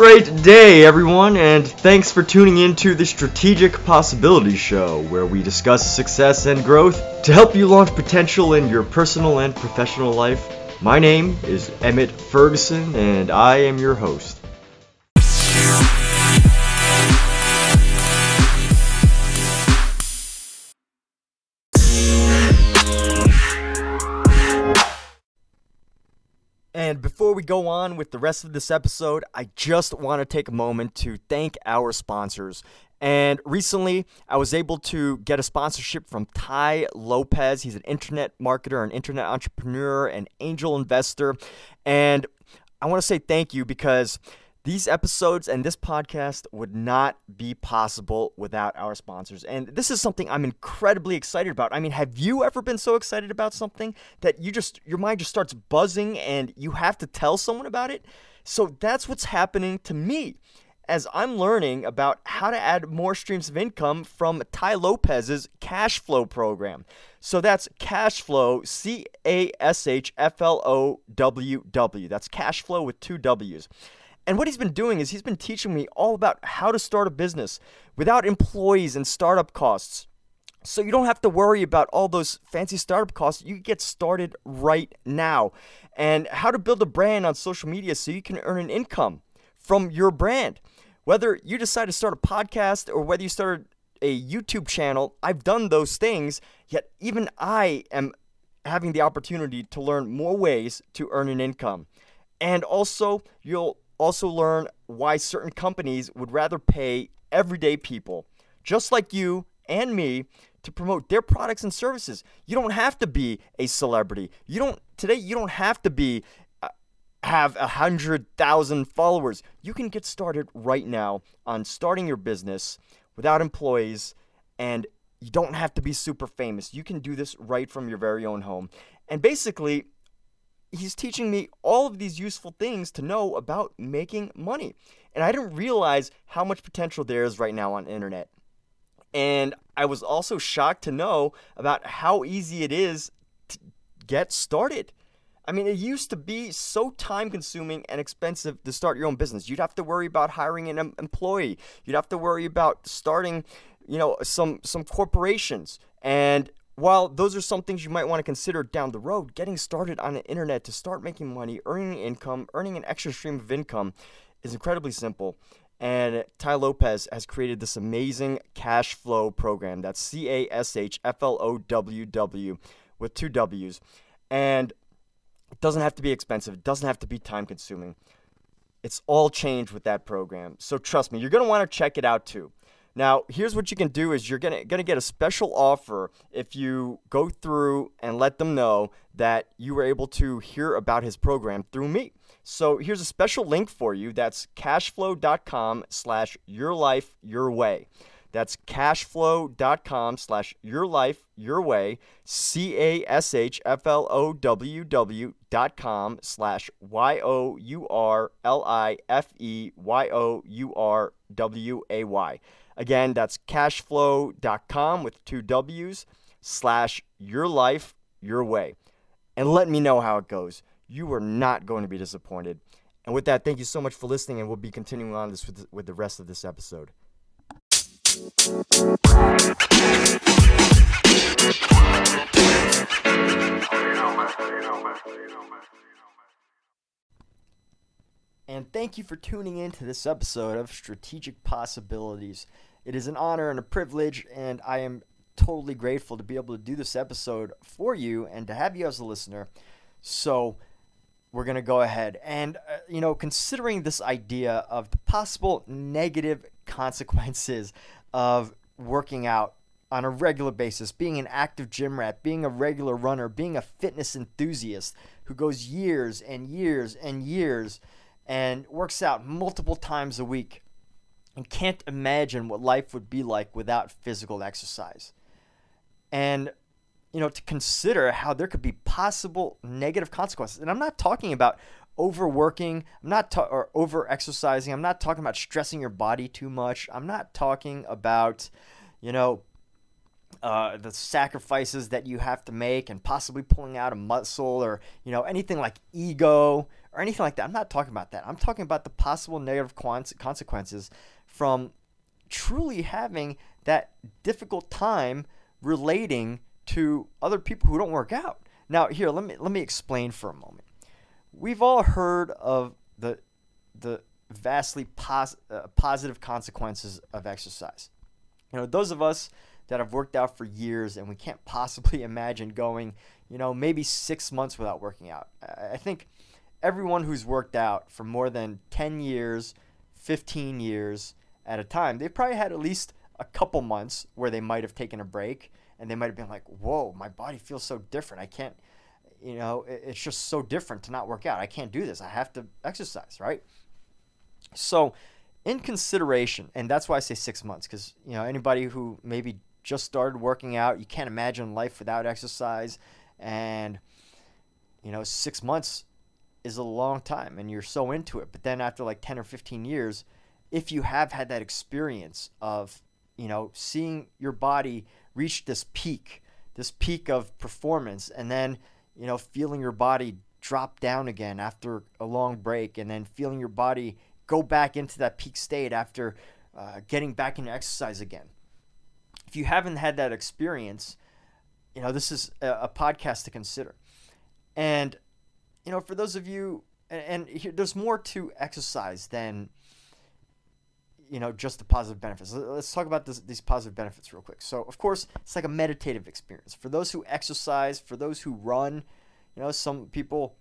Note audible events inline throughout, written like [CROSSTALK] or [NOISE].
Great day, everyone, and thanks for tuning in to the Strategic Possibilities Show, where we discuss success and growth to help you launch potential in your personal and professional life. My name is Emmett Ferguson, and I am your host. We go on with the rest of this episode, I just want to take a moment to thank our sponsors. And recently, I was able to get a sponsorship from Tai Lopez. He's an internet marketer, an internet entrepreneur, an angel investor. And I want to say thank you because these episodes and this podcast would not be possible without our sponsors. And this is something I'm incredibly excited about. I mean, have you ever been so excited about something that you just your mind just starts buzzing and you have to tell someone about it? So that's what's happening to me as I'm learning about how to add more streams of income from Tai Lopez's cash flow program. So that's cash flow, C A S H F L O W W. That's cash flow with two W's. And what he's been doing is he's been teaching me all about how to start a business without employees and startup costs. So you don't have to worry about all those fancy startup costs. You get started right now. And how to build a brand on social media so you can earn an income from your brand. Whether you decide to start a podcast or whether you start a YouTube channel, I've done those things, yet even I am having the opportunity to learn more ways to earn an income. And also, you'll also learn why certain companies would rather pay everyday people, just like you and me, to promote their products and services. You don't have to be a celebrity. You don't today. You don't have to be uh, have a hundred thousand followers. You can get started right now on starting your business without employees, and you don't have to be super famous. You can do this right from your very own home. And basically, he's teaching me all of these useful things to know about making money. And I didn't realize how much potential there is right now on the internet. And I was also shocked to know about how easy it is to get started. I mean, it used to be so time consuming and expensive to start your own business. You'd have to worry about hiring an employee. You'd have to worry about starting, you know, some some corporations. And while those are some things you might want to consider down the road, getting started on the internet to start making money, earning income, earning an extra stream of income is incredibly simple. And Tai Lopez has created this amazing cash flow program. That's C A S H F L O W W with two W's. And it doesn't have to be expensive, it doesn't have to be time consuming. It's all changed with that program. So trust me, you're going to want to check it out too. Now, here's what you can do is you're gonna gonna get a special offer if you go through and let them know that you were able to hear about his program through me. So here's a special link for you. That's cashflow.com slash your life your way. That's cashflow.com slash your life your way. C A S H F L O W W dot com slash Y O U R L I F E Y O U R W A Y. Again, that's cashflow.com with two W's slash your life your way. And let me know how it goes. You are not going to be disappointed. And with that, thank you so much for listening, and we'll be continuing on this with with the rest of this episode. And thank you for tuning in to this episode of Strategic Possibilities. It is an honor and a privilege, and I am totally grateful to be able to do this episode for you and to have you as a listener. So, we're going to go ahead. And, uh, you know, considering this idea of the possible negative consequences of working out on a regular basis, being an active gym rat, being a regular runner, being a fitness enthusiast who goes years and years and years and works out multiple times a week and can't imagine what life would be like without physical exercise. And you know, to consider how there could be possible negative consequences. And I'm not talking about overworking, I'm not ta- or over exercising. I'm not talking about stressing your body too much. I'm not talking about, you know, uh, the sacrifices that you have to make and possibly pulling out a muscle or you know anything like ego or anything like that. I'm not talking about that. I'm talking about the possible negative consequences from truly having that difficult time relating to other people who don't work out. Now, here, let me let me explain for a moment. We've all heard of the the vastly pos- uh, positive consequences of exercise. You know, those of us that have worked out for years and we can't [LAUGHS] possibly imagine going, you know, maybe six months without working out. I think everyone who's worked out for more than 10 years, 15 years at a time, they've probably had at least a couple months where they might have taken a break and they might have been like, whoa, my body feels so different. I can't, you know, it's just so different to not work out. I can't do this. I have to exercise, right? So, in consideration, and that's why I say six months, because, you know, anybody who maybe just started working out, you can't imagine life without exercise. And, you know, six months is a long time and you're so into it. But then after like 10 or 15 years, if you have had that experience of, you know, seeing your body reach this peak, this peak of performance, and then, you know, feeling your body drop down again after a long break, and then feeling your body go back into that peak state after uh, getting back into exercise again. If you haven't had that experience, you know, this is a, a podcast to consider. And, you know, for those of you, and, and here, there's more to exercise than you know just the positive benefits. Let's talk about this, these positive benefits real quick. So of course it's like a meditative experience. For those who exercise for those who run you know some people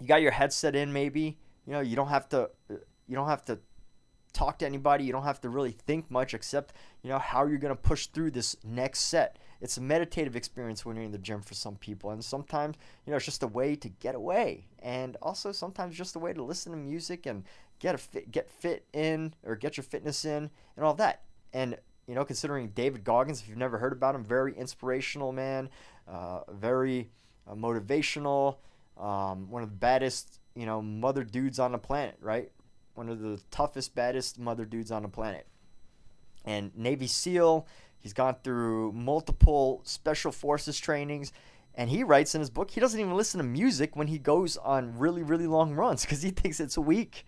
you got your headset in maybe you know you don't have to you don't have to talk to anybody. You don't have to really think much except you know how you're going to push through this next set. It's a meditative experience when you're in the gym for some people and sometimes you know it's just a way to get away. And also sometimes just a way to listen to music and get a fit, get fit in or get your fitness in and all that. And you know, considering David Goggins, if you've never heard about him, very inspirational man, uh, very uh, motivational, um, one of the baddest you know mother dudes on the planet, right? One of the toughest, baddest mother dudes on the planet. And Navy SEAL, he's gone through multiple special forces trainings and he writes in his book he doesn't even listen to music when he goes on really really long runs because he [LAUGHS] thinks it's weak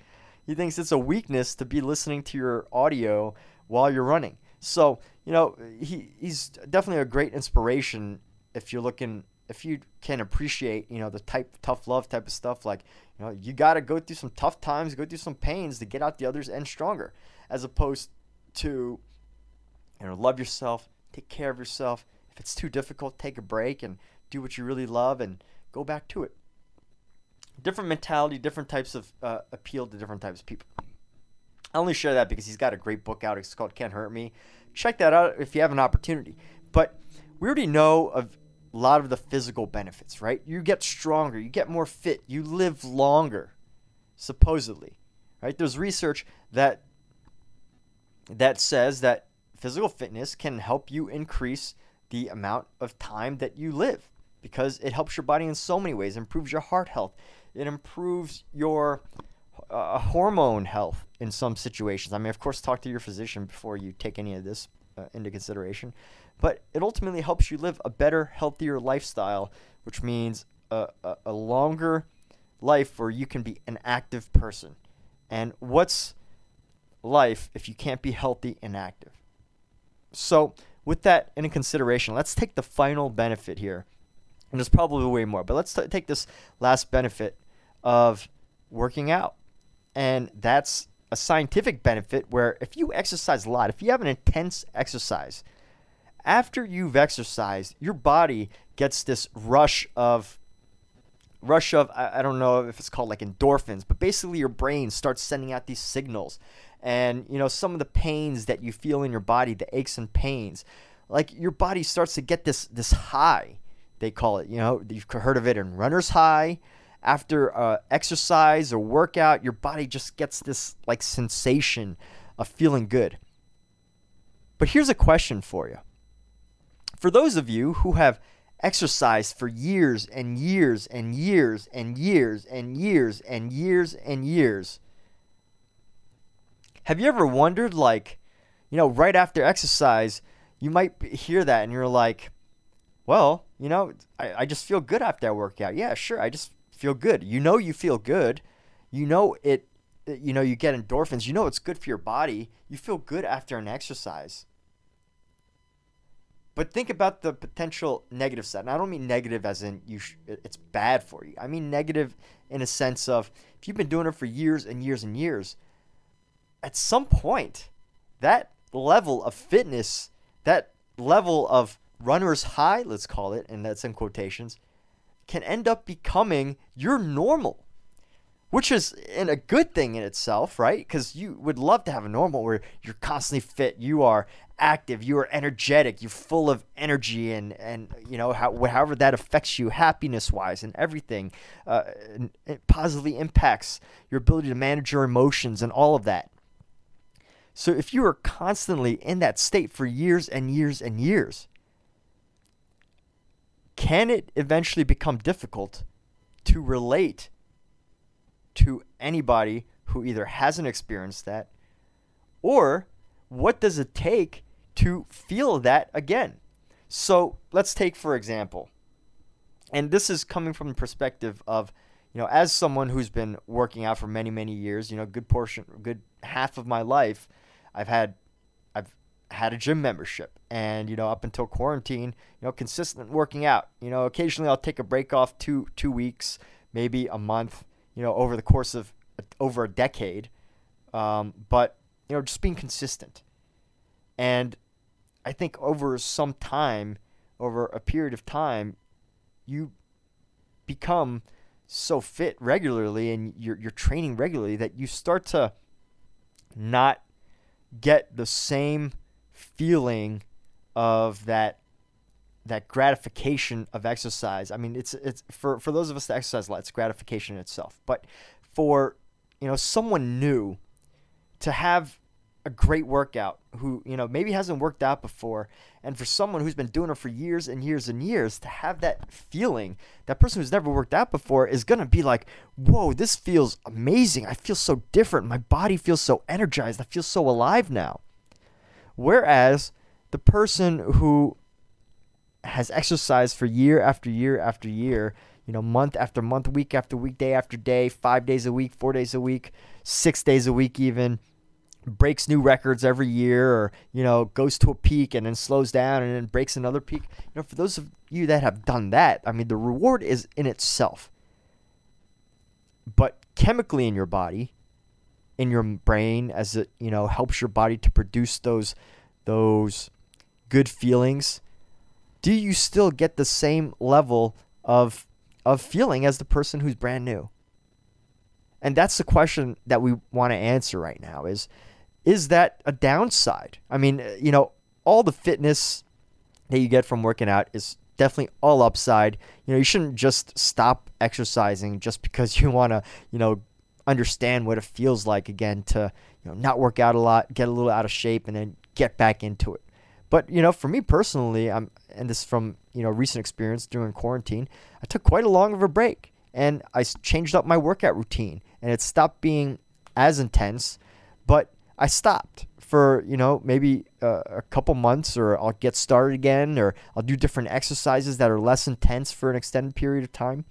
he thinks it's a weakness to be listening to your audio while you're running. So, you know, he, he's definitely a great inspiration if you're looking if you can appreciate, you know, the type tough love type of stuff, like, you know, you got to go through some tough times, go through some pains to get out the others and stronger, as opposed to, you know, love yourself, take care of yourself. If it's too difficult, take a break and do what you really love and go back to it different mentality, different types of uh, appeal to different types of people. I only share that because he's got a great book out. It's called Can't Hurt Me. Check that out if you have an opportunity. But we already know of a lot of the physical benefits, right? You get stronger, you get more fit, you live longer, supposedly, right? There's research that that says that physical fitness can help you increase the amount of time that you live because it helps your body in so many ways, improves your heart health, it improves your uh, hormone health in some situations. I mean, of course, talk to your physician before you take any of this uh, into consideration. But it ultimately helps you live a better, healthier lifestyle, which means a, a, a longer life where you can be an active person. And what's life if you can't be healthy and active? So, with that in consideration, let's take the final benefit here and there's probably way more. But let's t- take this last benefit of working out. And that's a scientific benefit where if you exercise a lot, if you have an intense exercise, after you've exercised, your body gets this rush of rush of I, I don't know if it's called like endorphins, but basically your brain starts sending out these signals. And you know, some of the pains that you feel in your body, the aches and pains, like your body starts to get this this high they call it. You know, you've heard of it in runner's high. After uh, exercise or workout, your body just gets this like sensation of feeling good. But here's a question for you. For those of you who have exercised for years and years and years and years and years and years and years, have you ever wondered, like, you know, right after exercise, you might hear that and you're like, well, you know, I, I just feel good after I work out. Yeah, sure. I just feel good. You know you feel good. You know it you know you get endorphins. You know it's good for your body. You feel good after an exercise. But think about the potential negative side. And I don't mean negative as in you sh- it's bad for you. I mean negative in a sense of if you've been doing it for years and years and years, at some point, that level of fitness, that level of runner's high, let's call it, and that's in quotations, can end up becoming your normal which is in a good thing in itself, right? Because you would love to have a normal where you're constantly fit, you are active, you are energetic, you're full of energy, and and you know how however that affects you happiness wise and everything, uh, it positively impacts your ability to manage your emotions and all of that. So if you are constantly in that state for years and years and years, can it eventually become difficult to relate? to anybody who either hasn't experienced that or what does it take to feel that again? So let's take, for example, and this is coming from the perspective of, you know, as someone who's been working out for many, many years, you know, good portion, good half of my life, I've had, had a gym membership, and you know, up until quarantine, you know, consistent working out. You know, occasionally I'll take a break off two two weeks, maybe a month, you know, over the course of over a decade. Um, but you know, just being consistent, and I think over some time, over a period of time, you become so fit regularly and you're you're training regularly that you start to not get the same feeling of that that gratification of exercise. I mean, it's it's for for those of us that exercise a lot, it's gratification in itself. But for you know someone new to have a great workout who you know maybe hasn't worked out before and for someone who's been doing it for years and years and years to have that feeling that person who's never worked out before is going to be like whoa this feels amazing i feel so different my body feels so energized i feel so alive now whereas the person who has exercised for year after year after year, you know, month after month, week after week, day after day, five days a week, four days a week, six days a week, even breaks new records every year or you know goes to a peak and then slows down and then breaks another peak you know for those of you that have done that i mean the reward is in itself. But chemically in your body in your brain as it you know helps your body to produce those those good feelings do you still get the same level of of feeling as the person who's brand new? And that's the question that we want to answer right now is is that a downside? I mean, uh, you know, all the fitness that you get from working out is definitely all upside. You know, you shouldn't just stop exercising just because [LAUGHS] you want to, you know, understand what it feels like again to, you know, not work out a lot, get a little out of shape and then get back into it. But you know, for me personally, I'm and this from you know recent experience during quarantine. I took quite a long of a break, and I changed up my workout routine, and it stopped being as intense. But I stopped for you know maybe uh, a couple months, or I'll get started again, or I'll do different exercises that are less intense for an extended period of time.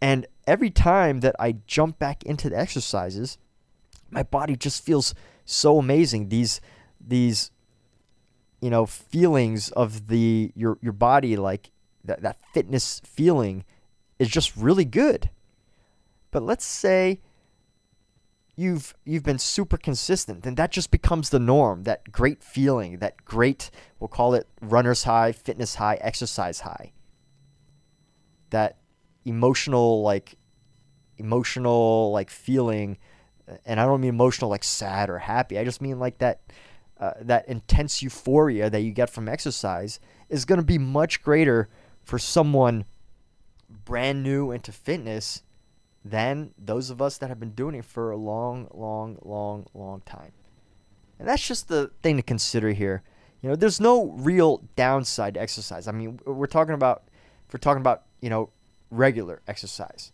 And every time that I jump back into the exercises, my body just feels so amazing. These these you know feelings of the your your body like that that fitness feeling is just really good. But let's say you've you've been super consistent, then that just becomes the norm. That great feeling, that great we'll call it runner's high, fitness high, exercise high. That emotional like emotional like feeling and I don't mean emotional like sad or happy. I just mean like that uh, that intense euphoria that you get from exercise is going to be much greater for someone brand new into fitness than those of us that have been doing it for a long, long, long, long time. And that's just the thing to consider here. You know, there's no real downside to exercise. I mean, we're talking about, if we're talking about, you know, regular exercise,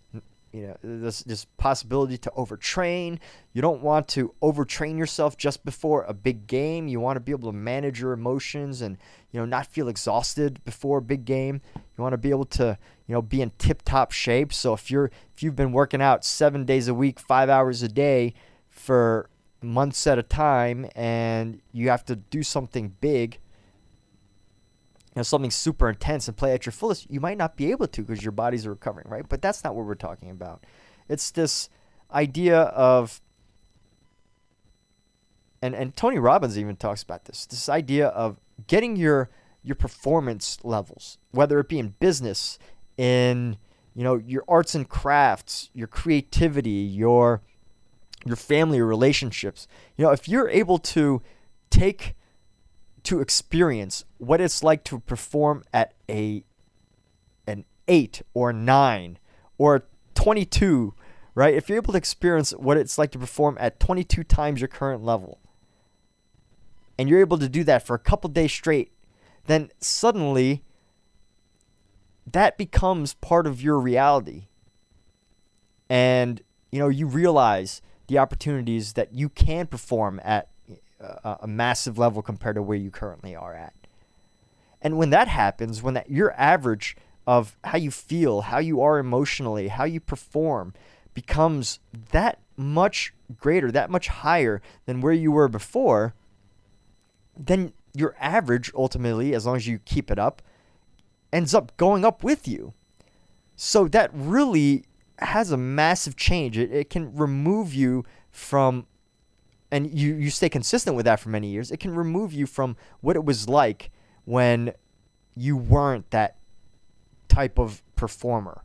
you know this this possibility to overtrain. You don't want to overtrain yourself just before a big game. You want to be able to manage your emotions and you know not feel exhausted before a big game. You want to be able to, you know, be in tip-top shape. So if you're if you've been working out 7 days a week, 5 hours a day for months at a time and you have to do something big, you know, something super intense and play at your fullest, you might not be able to because your body's recovering, right? But that's not what we're talking about. It's this idea of and and Tony Robbins even talks about this. This idea of getting your your performance levels, whether it be in business, in you know your arts and crafts, your creativity, your your family relationships. You know, if you're able to take to experience what it's like to perform at a an 8 or 9 or 22, right? If you're able to experience what it's like to perform at 22 times your current level, and you're able to do that for a couple days straight, then suddenly that becomes part of your reality. And you know, you realize the opportunities that you can perform at a, a massive level compared to where you currently are at. And when that happens, when that your average of how you feel, how you are emotionally, how you perform becomes that much greater, that much higher than where you were before, then your average ultimately, as long as you keep it up, ends up going up with you. So that really has a massive change. It, it can remove you from, and you, you stay consistent with that for many years, it can remove you from what it was like when you weren't that type of performer.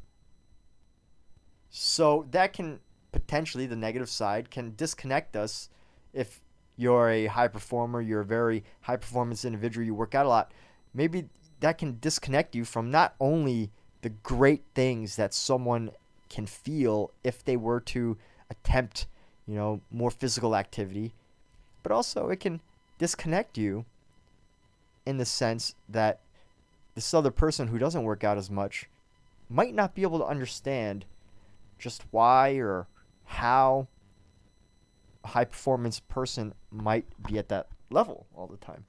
So that can potentially, the negative side, can disconnect us if you're a high performer, you're a very high performance individual, you work out a lot, maybe that can disconnect you from not only the great things that someone can feel if they were to attempt, you know, more physical activity, but also it can disconnect you in the sense that this other person who doesn't work out as much might not be able to understand just why or how a high performance person might be at that level all the time.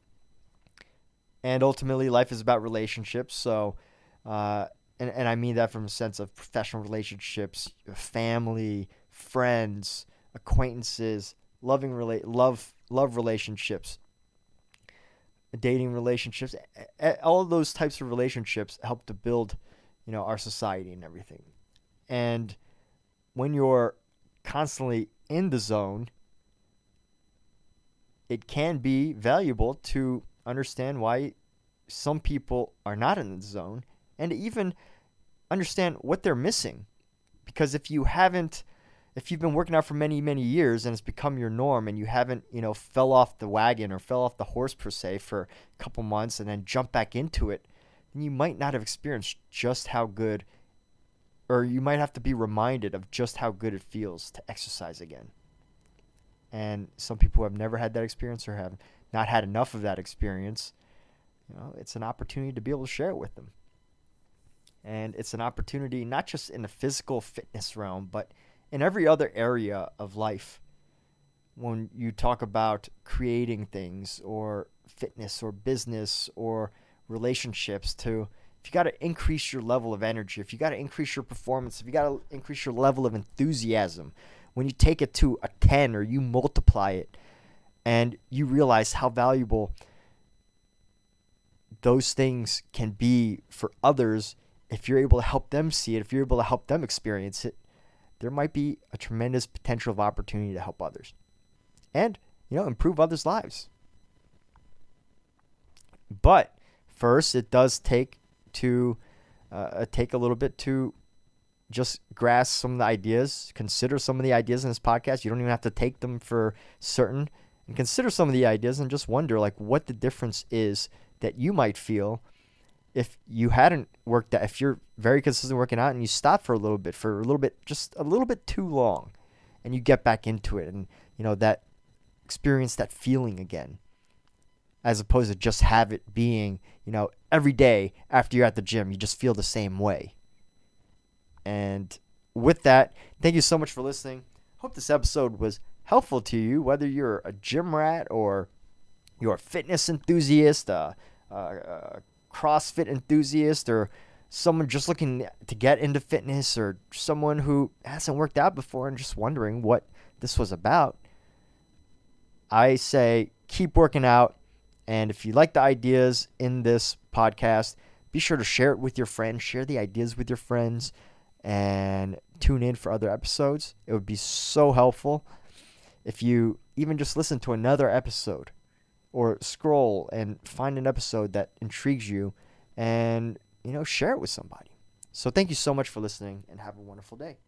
And ultimately, life is about relationships. So, uh, and, and I mean that from a sense of professional relationships, family, friends, acquaintances, loving relate love love relationships, dating relationships, all of those types of relationships help to build, you know, our society and everything. And when you're constantly in the zone, it can be valuable to understand why some people are not in the zone and even understand what they're missing. Because if you haven't, if you've been working out for many, many years and it's become your norm and you haven't, you know, fell off the wagon or fell off the horse per se for a couple months and then jump back into it, then you might not have experienced just how good, or you might have to be reminded of just how good it feels to exercise again. And some people have never had that experience or have not had enough of that experience, you know, it's an opportunity to be able to share it with them. And it's an opportunity not just in the physical fitness realm, but in every other area of life. When you talk about creating things or fitness or business or relationships to if you got to increase your level of energy, if you got to increase your performance, if you got to increase your level of enthusiasm, when you take it to a 10 or you multiply it and you realize how valuable those things can be for others if you're able to help them see it, if you're able to help them experience it, there might be a tremendous potential of opportunity to help others and, you know, improve others' lives. But first, it does take to uh, take a little bit to just grasp some of the ideas, consider some of the ideas in this podcast. You don't even have to take them for certain and consider some of the ideas and just wonder like what the difference is that you might feel if you hadn't worked out, if you're very consistent working out and you stop for a little bit, for a little bit, just a little bit too long, and you get back into it and, you know, that experience that feeling again, as opposed to just have it being, you know, every day after you're at the gym, you just feel the same way. And with that, thank you so much for listening. Hope this episode was helpful to you, whether you're a gym rat or you're a fitness enthusiast, a, a, a CrossFit enthusiast, or someone just looking to get into fitness or someone who hasn't worked out before and just wondering what this was about, I say keep working out. And if you like the ideas in this podcast, be sure to share it with your friends, share the ideas with your friends, and tune in for other episodes. It would be so helpful if you even just listen to another episode or scroll and find an episode that intrigues you and, you know, share it with somebody. So thank you so much for listening and have a wonderful day.